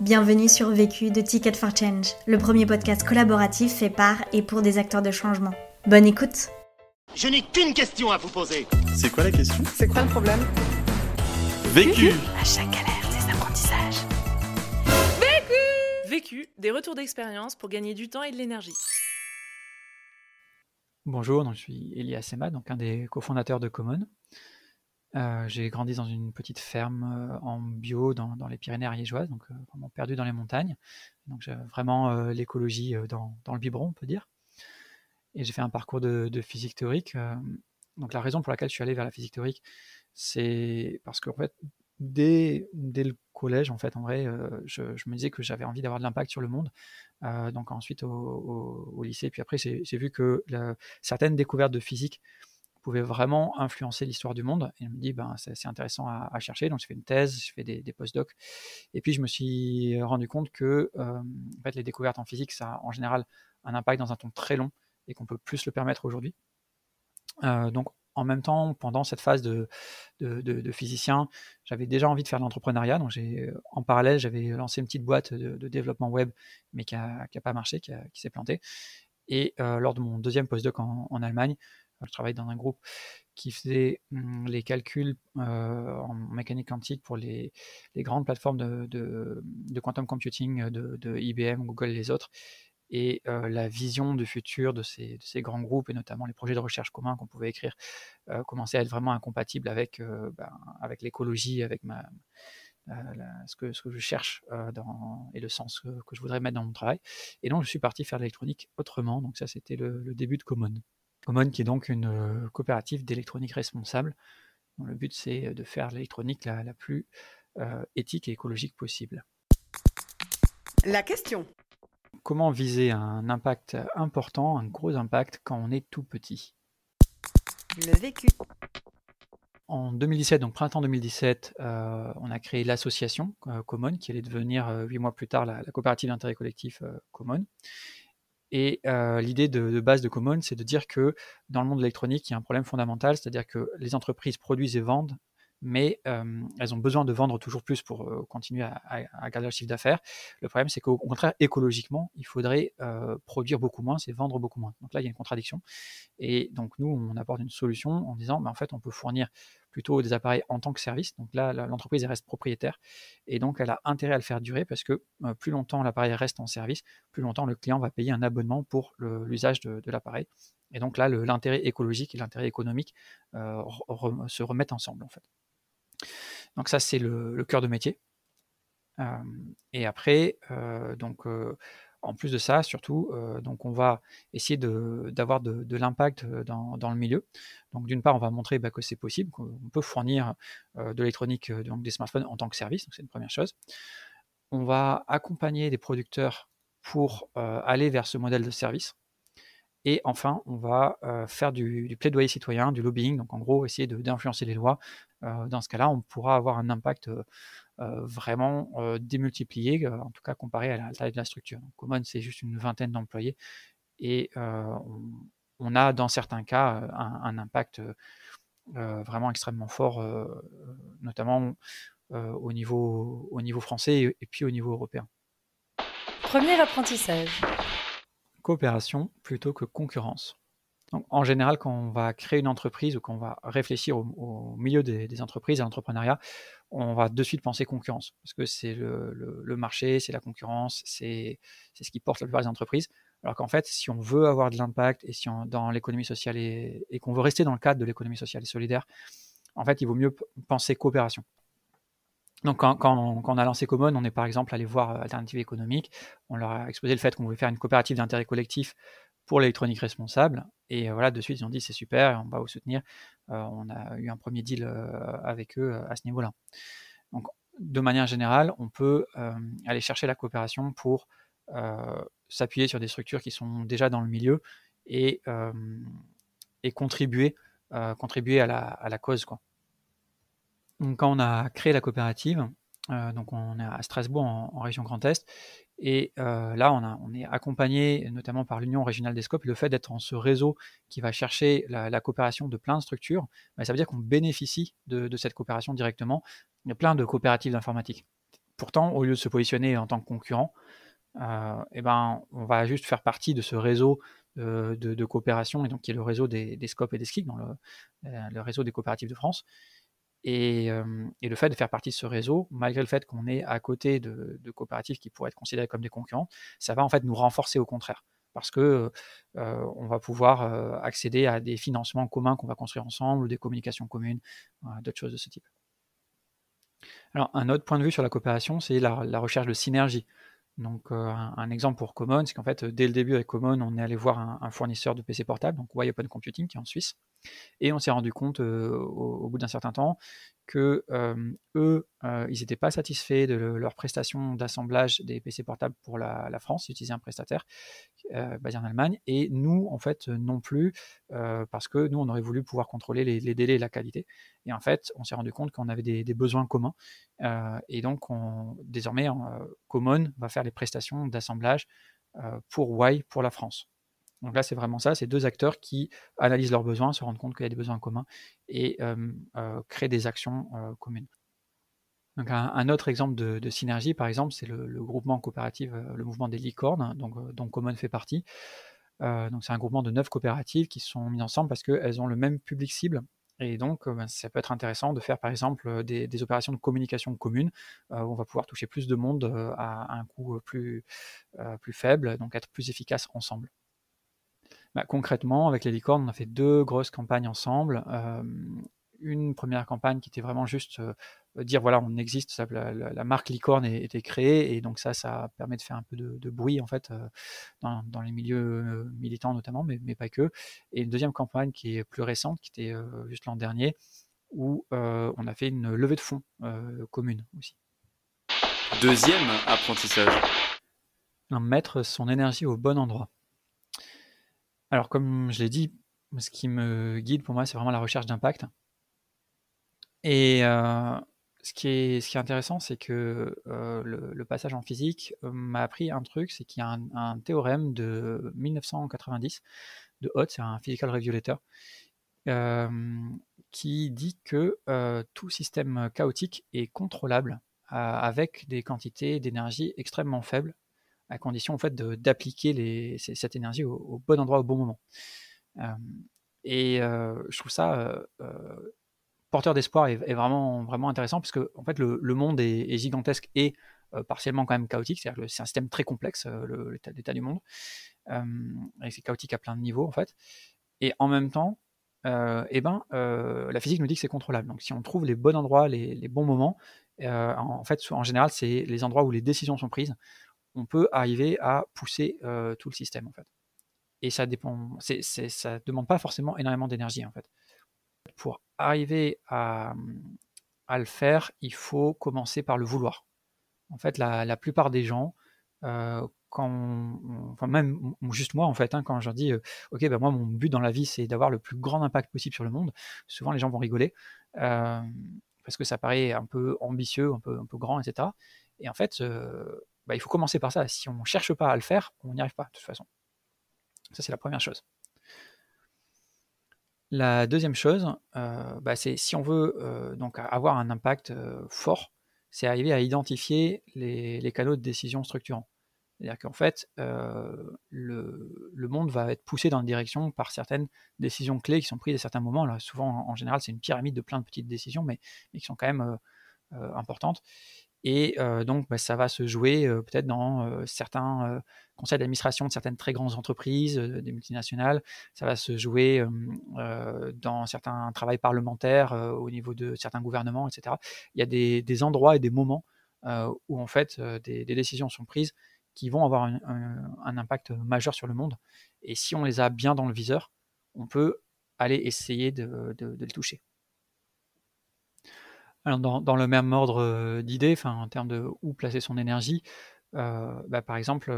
Bienvenue sur Vécu de Ticket for Change, le premier podcast collaboratif fait par et pour des acteurs de changement. Bonne écoute Je n'ai qu'une question à vous poser. C'est quoi la question? C'est quoi le problème? Vécu À chaque galère, des apprentissages. Vécu, des retours d'expérience pour gagner du temps et de l'énergie. Bonjour, donc je suis Elias Sema, donc un des cofondateurs de Common. Euh, j'ai grandi dans une petite ferme euh, en bio dans, les Pyrénées ariégeoises, donc euh, vraiment perdu dans les montagnes. Donc j'ai vraiment l'écologie dans, le biberon, on peut dire. Et j'ai fait un parcours de, physique théorique. donc la raison pour laquelle je suis allé vers la physique théorique, c'est parce qu'en fait, dès, le collège, en fait, en vrai, je, me disais que j'avais envie d'avoir de l'impact sur le monde. Donc ensuite au, lycée, puis après j'ai vu que certaines découvertes de physique pouvaient vraiment influencer l'histoire du monde. Et je me dis, ben, c'est intéressant à, chercher. Donc, j'ai fait une thèse, j'ai fait des, des post-docs. Et puis, je me suis rendu compte que euh, en fait, les découvertes en physique, ça a en général un impact dans un temps très long et qu'on peut plus le permettre aujourd'hui. Euh, donc, en même temps, pendant cette phase de, physicien, j'avais déjà envie de faire de l'entrepreneuriat. Donc, j'ai, en parallèle, j'avais lancé une petite boîte de, développement web, mais qui n'a pas marché, qui, s'est plantée. Et euh, lors de mon deuxième postdoc en, en Allemagne, euh, je travaille dans un groupe qui faisait hum, les calculs en mécanique quantique pour les, grandes plateformes de, quantum computing de, IBM, Google et les autres. Et la vision du futur de ces, grands groupes, et notamment les projets de recherche communs qu'on pouvait écrire, commençait à être vraiment incompatible avec, ben, avec l'écologie, avec euh, ce, que, je cherche et le sens que, je voudrais mettre dans mon travail. Et donc, je suis parti faire l'électronique autrement. Donc, ça, c'était le, le début de Common. Common, qui est donc une euh, coopérative d'électronique responsable. dont le but, c'est de faire l'électronique la, la plus euh, éthique et écologique possible. La question. Comment viser un impact important, un gros impact, quand on est tout petit? Le vécu. En 2017, donc printemps 2017, euh, on a créé l'association euh, Common, qui allait devenir euh, huit mois plus tard la, la coopérative d'intérêt collectif euh, Common. Et euh, l'idée de, base de Common, c'est de dire que dans le monde électronique, il y a un problème fondamental, c'est-à-dire que les entreprises produisent et vendent, mais euh, elles ont besoin de vendre toujours plus pour euh, continuer à, garder leur chiffre d'affaires. Le problème, c'est qu'au contraire, écologiquement, il faudrait produire beaucoup moins, c'est vendre beaucoup moins. Donc là, il y a une contradiction. Et donc nous, on apporte une solution en disant, bah, en fait, on peut fournir plutôt des appareils en tant que service. Donc là, l'entreprise reste propriétaire et donc elle a intérêt à le faire durer parce que euh, plus longtemps l'appareil reste en service, plus longtemps le client va payer un abonnement pour l'usage de, l'appareil. Et donc là, l'intérêt écologique et l'intérêt économique euh, se remettent ensemble en fait. Donc ça, c'est le, cœur de métier. Euh, et après, donc, en plus de ça, surtout, euh, donc on va essayer d'avoir de, l'impact euh, dans, le milieu. Donc d'une part, on va montrer bah, que c'est possible, qu'on peut fournir euh, de l'électronique, donc des smartphones en tant que service, c'est une première chose. On va accompagner des producteurs pour aller vers ce modèle de service. Et enfin, on va faire du, du plaidoyer citoyen, du lobbying, donc en gros essayer d'influencer les lois. Dans ce cas-là, on pourra avoir un impact vraiment euh, démultiplié, euh, en tout cas comparé à la taille de la structure. Donc, Common, c'est juste une vingtaine d'employés et euh, on, on a dans certains cas euh, un, un impact euh, euh, vraiment extrêmement fort, euh, euh, notamment euh, au, niveau, au niveau français et, et puis au niveau européen. Premier apprentissage. Coopération plutôt que concurrence. Donc, en général, quand on va créer une entreprise ou qu'on va réfléchir au, au milieu des, des entreprises, à l'entrepreneuriat, on va de suite penser concurrence, parce que c'est le, marché, c'est la concurrence, c'est ce qui porte la plupart des entreprises. Alors qu'en fait, si on veut avoir de l'impact et si on, dans l'économie sociale et, qu'on veut rester dans le cadre de l'économie sociale et solidaire, en fait, il vaut mieux penser coopération. Donc, quand, on, a lancé Common, on est par exemple allé voir Alternative économique, on leur a exposé le fait qu'on voulait faire une coopérative d'intérêt collectif pour l'électronique responsable. Et euh, voilà, de suite, ils ont dit c'est super, on va vous soutenir. Euh, on a eu un premier deal euh, avec eux à ce niveau-là. Donc, de manière générale, on peut aller chercher la coopération pour s'appuyer sur des structures qui sont déjà dans le milieu et, et contribuer, contribuer à la, à la cause. Quoi. Donc, quand on a créé la coopérative, donc on est à Strasbourg en région Grand Est, et euh, là on, est accompagné notamment par l'Union régionale des scopes. Le fait d'être en ce réseau qui va chercher la, coopération de plein de structures, bah, ça veut dire qu'on bénéficie de, de cette coopération directement. Il y a plein de coopératives d'informatique. pourtant, au lieu de se positionner en tant que concurrent, eh ben, on va juste faire partie de ce réseau de, coopération, et donc qui est le réseau des, des SCOP et des SCIC, dans le, réseau des coopératives de France. Et, le fait de faire partie de ce réseau, malgré le fait qu'on est à côté de, coopératives qui pourraient être considérées comme des concurrents, ça va en fait nous renforcer au contraire. Parce que on va pouvoir accéder à des financements communs qu'on va construire ensemble, des communications communes, d'autres choses de ce type. Alors, un autre point de vue sur la coopération, c'est la recherche de synergie. Donc, un, exemple pour Common, c'est qu'en fait, dès le début avec Common, on est allé voir un, fournisseur de PC portable, donc Y Open Computing, qui est en Suisse, et on s'est rendu compte au, bout d'un certain temps que eux, ils n'étaient pas satisfaits de leur prestation d'assemblage des PC portables pour la, France, ils utilisaient un prestataire basé en Allemagne, et nous, en fait, non plus, parce que nous, on aurait voulu pouvoir contrôler les, délais et la qualité. Et en fait, on s'est rendu compte qu'on avait des, besoins communs, et donc on, désormais, Common va faire les prestations d'assemblage pour Y pour la France. Donc là, c'est vraiment ça, c'est deux acteurs qui analysent leurs besoins, se rendent compte qu'il y a des besoins communs et créent des actions communes. Donc un, autre exemple de, synergie, par exemple, c'est le, groupement coopératif, le mouvement des licornes, donc, dont Common fait partie. donc c'est un groupement de neuf coopératives qui sont mises ensemble parce qu'elles ont le même public cible. Et donc, ben, ça peut être intéressant de faire, par exemple, des, opérations de communication communes, où on va pouvoir toucher plus de monde à, un coût plus, plus faible, donc être plus efficace ensemble. Bah, concrètement, avec les licornes, on a fait deux grosses campagnes ensemble. une première campagne qui était vraiment juste dire voilà, on existe, la, marque licorne était créée, et donc ça, ça permet de faire un peu de, bruit en fait dans, les milieux militants notamment, mais, pas que. Et une deuxième campagne qui est plus récente, qui était juste l'an dernier, où on a fait une levée de fonds commune aussi. Deuxième apprentissage. Mettre son énergie au bon endroit. Alors, comme je l'ai dit, ce qui me guide pour moi, c'est vraiment la recherche d'impact. Et euh, ce, qui est, intéressant, c'est que euh, le, passage en physique euh, m'a appris un truc, c'est qu'il y a un, théorème de 1990 de Hott, c'est un physical regulator, qui dit que tout système chaotique est contrôlable avec des quantités d'énergie extrêmement faibles à condition en fait d'appliquer cette énergie au, bon endroit au bon moment. Euh, et euh, je trouve ça euh, porteur d'espoir et, vraiment vraiment intéressant parce que en fait le, monde est, gigantesque et partiellement quand même chaotique, c'est-à-dire que c'est un système très complexe l'état du monde et c'est chaotique à plein de niveaux en fait. Et en même temps, eh ben, la physique nous dit que c'est contrôlable. Donc si on trouve les bons endroits, les, les bons moments, en fait, en général, c'est les endroits où les décisions sont prises, on peut arriver à pousser tout le système en fait. Et ça dépend, ça demande pas forcément énormément d'énergie en fait. Pour arriver à, le faire, il faut commencer par le vouloir. En fait, la, plupart des gens, quand, enfin même juste moi en fait, hein, quand je dis, ok, ben moi mon but dans la vie c'est d'avoir le plus grand impact possible sur le monde, souvent les gens vont rigoler parce que ça paraît un peu ambitieux, un peu, un peu grand, etc. Et en fait, bah, il faut commencer par ça. Si on ne cherche pas à le faire, on n'y arrive pas de toute façon. Ça, c'est la première chose. La deuxième chose, euh, bah, c'est si on veut euh, donc avoir un impact euh, fort, c'est arriver à identifier les, canaux de décision structurants. C'est-à-dire qu'en fait, le, monde va être poussé dans une direction par certaines décisions clés qui sont prises à certains moments. Souvent, en, général, c'est une pyramide de plein de petites décisions, mais qui sont quand même importantes. Et donc, bah, ça va se jouer peut-être dans certains conseils d'administration de certaines très grandes entreprises, des multinationales. Ça va se jouer dans certains travaux parlementaires au niveau de certains gouvernements, etc. Il y a des, endroits et des moments où en fait des, décisions sont prises qui vont avoir un, impact majeur sur le monde. Et si on les a bien dans le viseur, on peut aller essayer de les toucher dans, le même ordre d'idées, en termes de où placer son énergie, bah, par exemple,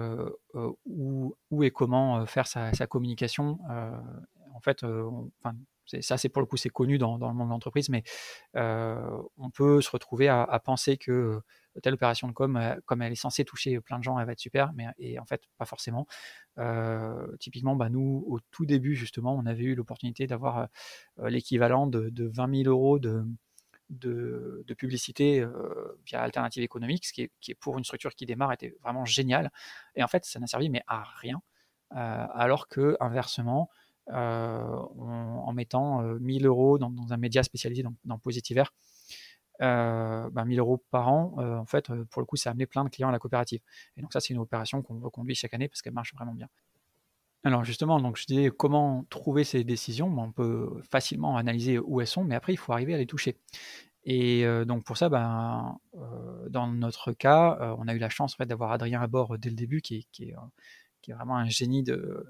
où, et comment faire sa, communication. en fait, ça c'est pour le coup c'est connu dans, le monde de l'entreprise, mais on peut se retrouver à, penser que telle opération de com, comme elle est censée toucher plein de gens, elle va être super, mais et en fait pas forcément. typiquement, bah, nous au tout début justement, on avait eu l'opportunité d'avoir l'équivalent de, de, 20 000 euros de de, publicité via Alternative économique, qui est, pour une structure qui démarre était vraiment génial. Et en fait, ça n'a servi mais à rien. alors que inversement, en mettant 1000 euros dans, un média spécialisé dans, Positiver, euh, 1000 ben, euros par an, en fait, pour le coup, ça a amené plein de clients à la coopérative. Et donc ça, c'est une opération qu'on reconduit chaque année parce qu'elle marche vraiment bien. Alors justement, donc je disais comment trouver ces décisions. on peut facilement analyser où elles sont, mais après il faut arriver à les toucher. Et euh, donc pour ça, ben, euh, dans notre cas, euh, on a eu la chance d'avoir Adrien à bord dès le début, qui, est, vraiment un génie de,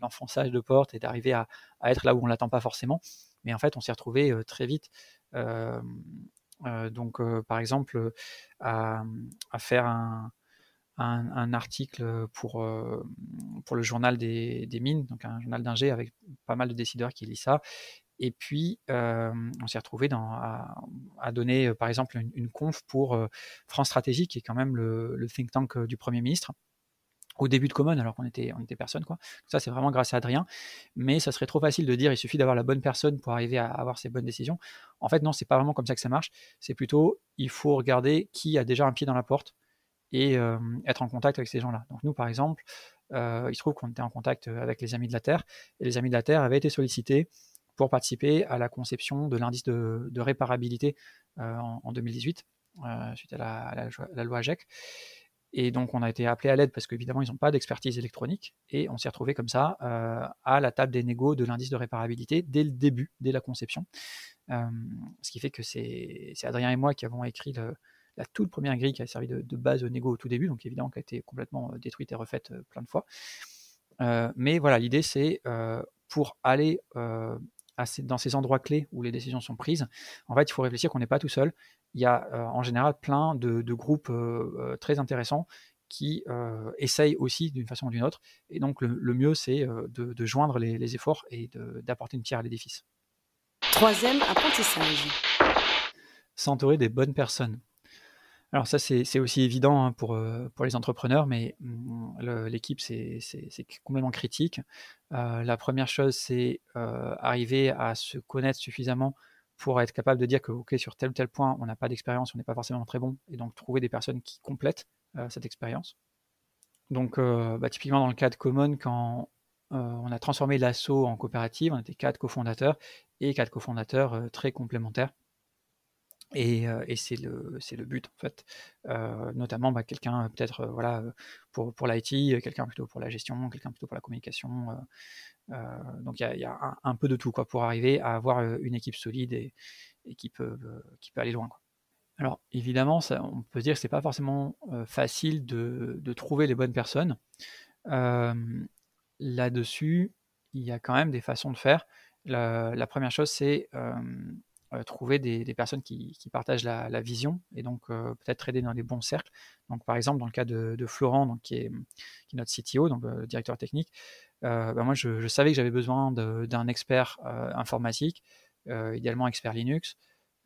l'enfonçage de porte et d'arriver à, être là où on l'attend pas forcément. Mais en fait, on s'est retrouvé très vite. donc par exemple, à faire un, un, article pour, euh, pour le journal des, mines, donc un journal d'ingé avec pas mal de décideurs qui lisent ça. Et puis, euh, on s'est retrouvé dans, à, donner, euh, par exemple, une, conf pour France Stratégie, qui est quand même le, think tank du Premier ministre, au début de Common, alors qu'on était, on était personne. Quoi. Ça, c'est vraiment grâce à Adrien. Mais ça serait trop facile de dire il suffit d'avoir la bonne personne pour arriver à avoir ces bonnes décisions. En fait, non, c'est pas vraiment comme ça que ça marche. C'est plutôt, il faut regarder qui a déjà un pied dans la porte et être en contact avec ces gens-là. Donc nous, par exemple, il se trouve qu'on était en contact avec les Amis de la Terre, et les Amis de la Terre avaient été sollicités pour participer à la conception de l'indice de, réparabilité en, 2018, suite à la, loi AGEC. Et donc on a été appelé à l'aide parce qu'évidemment ils n'ont pas d'expertise électronique et on s'est retrouvé comme ça à la table des négos de l'indice de réparabilité dès le début, dès la conception. ce qui fait que c'est Adrien et moi qui avons écrit le, la toute première grille qui a servi de, base au négo au tout début, donc évidemment qui a été complètement euh, détruite et refaite euh, plein de fois. Euh, mais voilà, l'idée c'est pour aller dans ces endroits clés où les décisions sont prises, en fait, il faut réfléchir qu'on n'est pas tout seul. Il y a en général plein de, groupes très intéressants qui essayent aussi d'une façon ou d'une autre. Et donc, le, mieux, c'est de, joindre les, les efforts et d'apporter une pierre à l'édifice. Troisième apprentissage. S'entourer des bonnes personnes. Alors ça, c'est aussi évident hein, pour, euh, pour les entrepreneurs, mais mmh, l'équipe, c'est complètement critique. Euh, la première chose, c'est euh, arriver à se connaître suffisamment pour être capable de dire que ok sur tel ou tel point, on n'a pas d'expérience, on n'est pas forcément très bon, et donc trouver des personnes qui complètent cette expérience. Donc bah, typiquement dans le cas de Common, quand on a transformé l'assaut en coopérative, on était quatre cofondateurs, et quatre cofondateurs très complémentaires. Et, c'est le, le but en fait. notamment bah, quelqu'un peut-être voilà, pour, pour l'IT, quelqu'un plutôt pour la gestion, quelqu'un plutôt pour la communication. donc il y a, un, peu de tout quoi, pour arriver à avoir une équipe solide et, qui, peut, qui peut aller loin. Quoi. Alors évidemment, on peut dire que c'est pas forcément facile de, de, trouver les bonnes personnes. Là-dessus, il y a quand même des façons de faire. La première chose, c'est euh, trouver des, personnes qui, partagent la, vision et donc euh, peut-être aider dans les bons cercles. Donc par exemple dans le cas de, Florent, donc, qui, est, notre CTO, donc euh, directeur technique, bah, moi je, savais que j'avais besoin d'un expert informatique, idéalement expert Linux,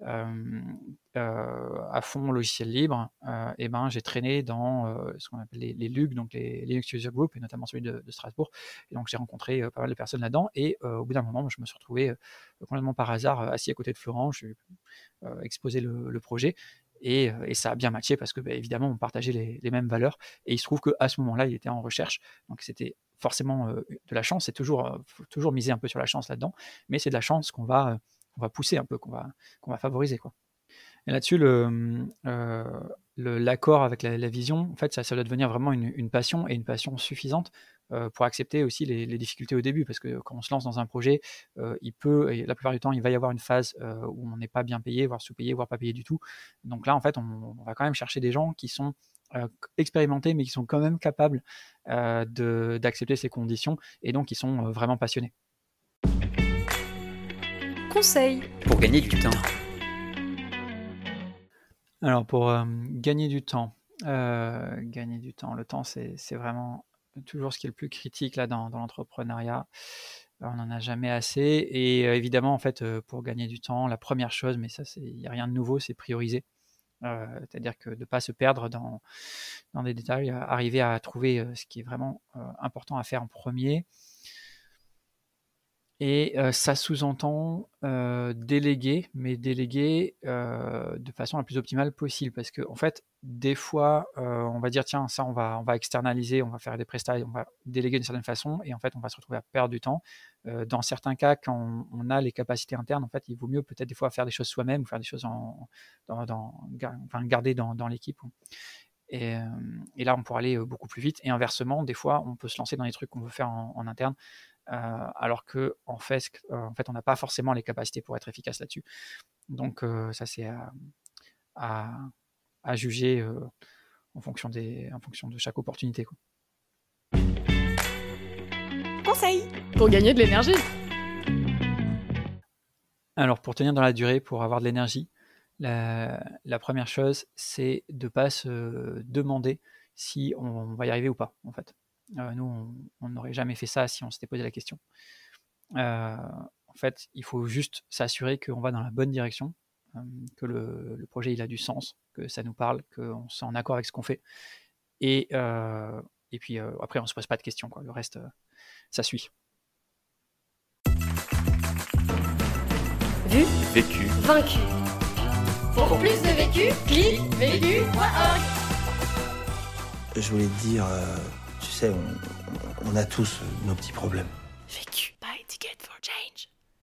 à fond logiciel libre, euh, et ben j'ai traîné dans ce qu'on appelle les, LUG, donc les Linux User Group, et notamment celui de, Strasbourg. Et donc j'ai rencontré pas mal de personnes là-dedans, et au bout d'un moment, je me suis retrouvé complètement par hasard assis à côté de Florent, j'ai exposé le, projet, et, ça a bien matché parce que bah, évidemment on partageait les, mêmes valeurs et il se trouve qu'à ce moment-là il était en recherche donc c'était forcément de la chance c'est toujours toujours miser un peu sur la chance là-dedans mais c'est de la chance qu'on va on va pousser un peu, qu'on va, qu'on favoriser. Quoi. Et là-dessus, euh, l'accord avec la, vision, en fait, ça, ça, doit devenir vraiment une, passion et une passion suffisante euh, pour accepter aussi les, difficultés au début, parce que quand on se lance dans un projet, euh, il peut, et la plupart du temps, il va y avoir une phase où on n'est pas bien payé, voire sous-payé, voire pas payé du tout. Donc là, en fait, on, va quand même chercher des gens qui sont expérimentés, mais qui sont quand même capables d'accepter ces conditions, et donc qui sont vraiment passionnés conseil pour gagner du temps. Alors pour euh, gagner du temps, euh, gagner du temps, le temps c'est vraiment toujours ce qui est le plus critique là dans, l'entrepreneuriat. On n'en a jamais assez et euh, évidemment en fait pour gagner du temps, la première chose, mais ça il n'y a rien de nouveau, c'est prioriser. C'est-à-dire que de ne pas se perdre dans, dans des détails, arriver à trouver ce qui est vraiment important à faire en premier, Et ça sous-entend déléguer, mais déléguer de façon la plus optimale possible. Parce que, en fait, des fois, on va dire, tiens, ça, on va, on va externaliser, on va faire des prestations, on va déléguer d'une certaine façon, et en fait, on va se retrouver à perdre du temps. dans certains cas, quand on, a les capacités internes, en fait, il vaut mieux peut-être des fois faire des choses soi-même ou faire des choses en, dans, enfin, garder dans, l'équipe. Et, là, on pourra aller beaucoup plus vite. Et inversement, des fois, on peut se lancer dans des trucs qu'on veut faire en, interne euh, alors que en fait, euh, en fait on n'a pas forcément les capacités pour être efficace là-dessus. Donc euh, ça c'est à, à, juger en, fonction des, en fonction de chaque opportunité. Quoi. Conseil pour gagner de l'énergie. Alors pour tenir dans la durée, pour avoir de l'énergie, la, la, première chose c'est de ne pas se demander si on va y arriver ou pas en fait. Euh, nous, on n'aurait jamais fait ça si on s'était posé la question. Euh, en fait, il faut juste s'assurer qu'on va dans la bonne direction, euh, que le, projet il a du sens, que ça nous parle, qu'on est en accord avec ce qu'on fait. Et, et puis après, on se pose pas de questions. Quoi. Le reste, ça suit. Vu, vécu, vaincu. Pour plus de vécu, clique vécu.org. Je voulais te dire sais, on, on a tous nos petits problèmes. Vécu by Ticket for Jane.